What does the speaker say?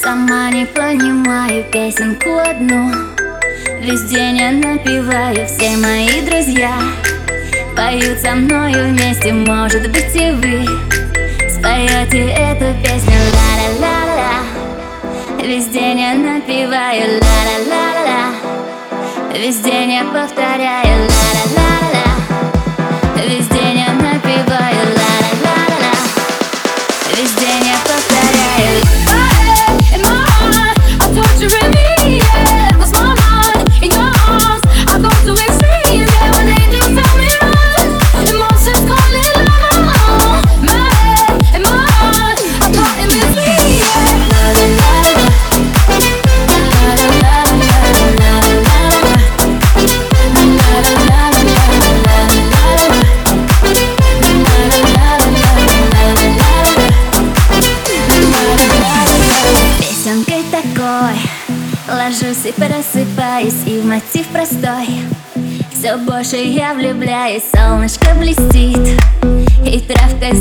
Сама не понимаю песенку одну. Весь день я напеваю, все мои друзья Поют со мною вместе, может быть и вы Споете эту песню. Ла-ла-ла-ла Весь день я напеваю ла-ла-ла-ла Весь день я повторяю И просыпаюсь И в мотив простой. Все больше я влюбляюсь Солнышко блестит И травка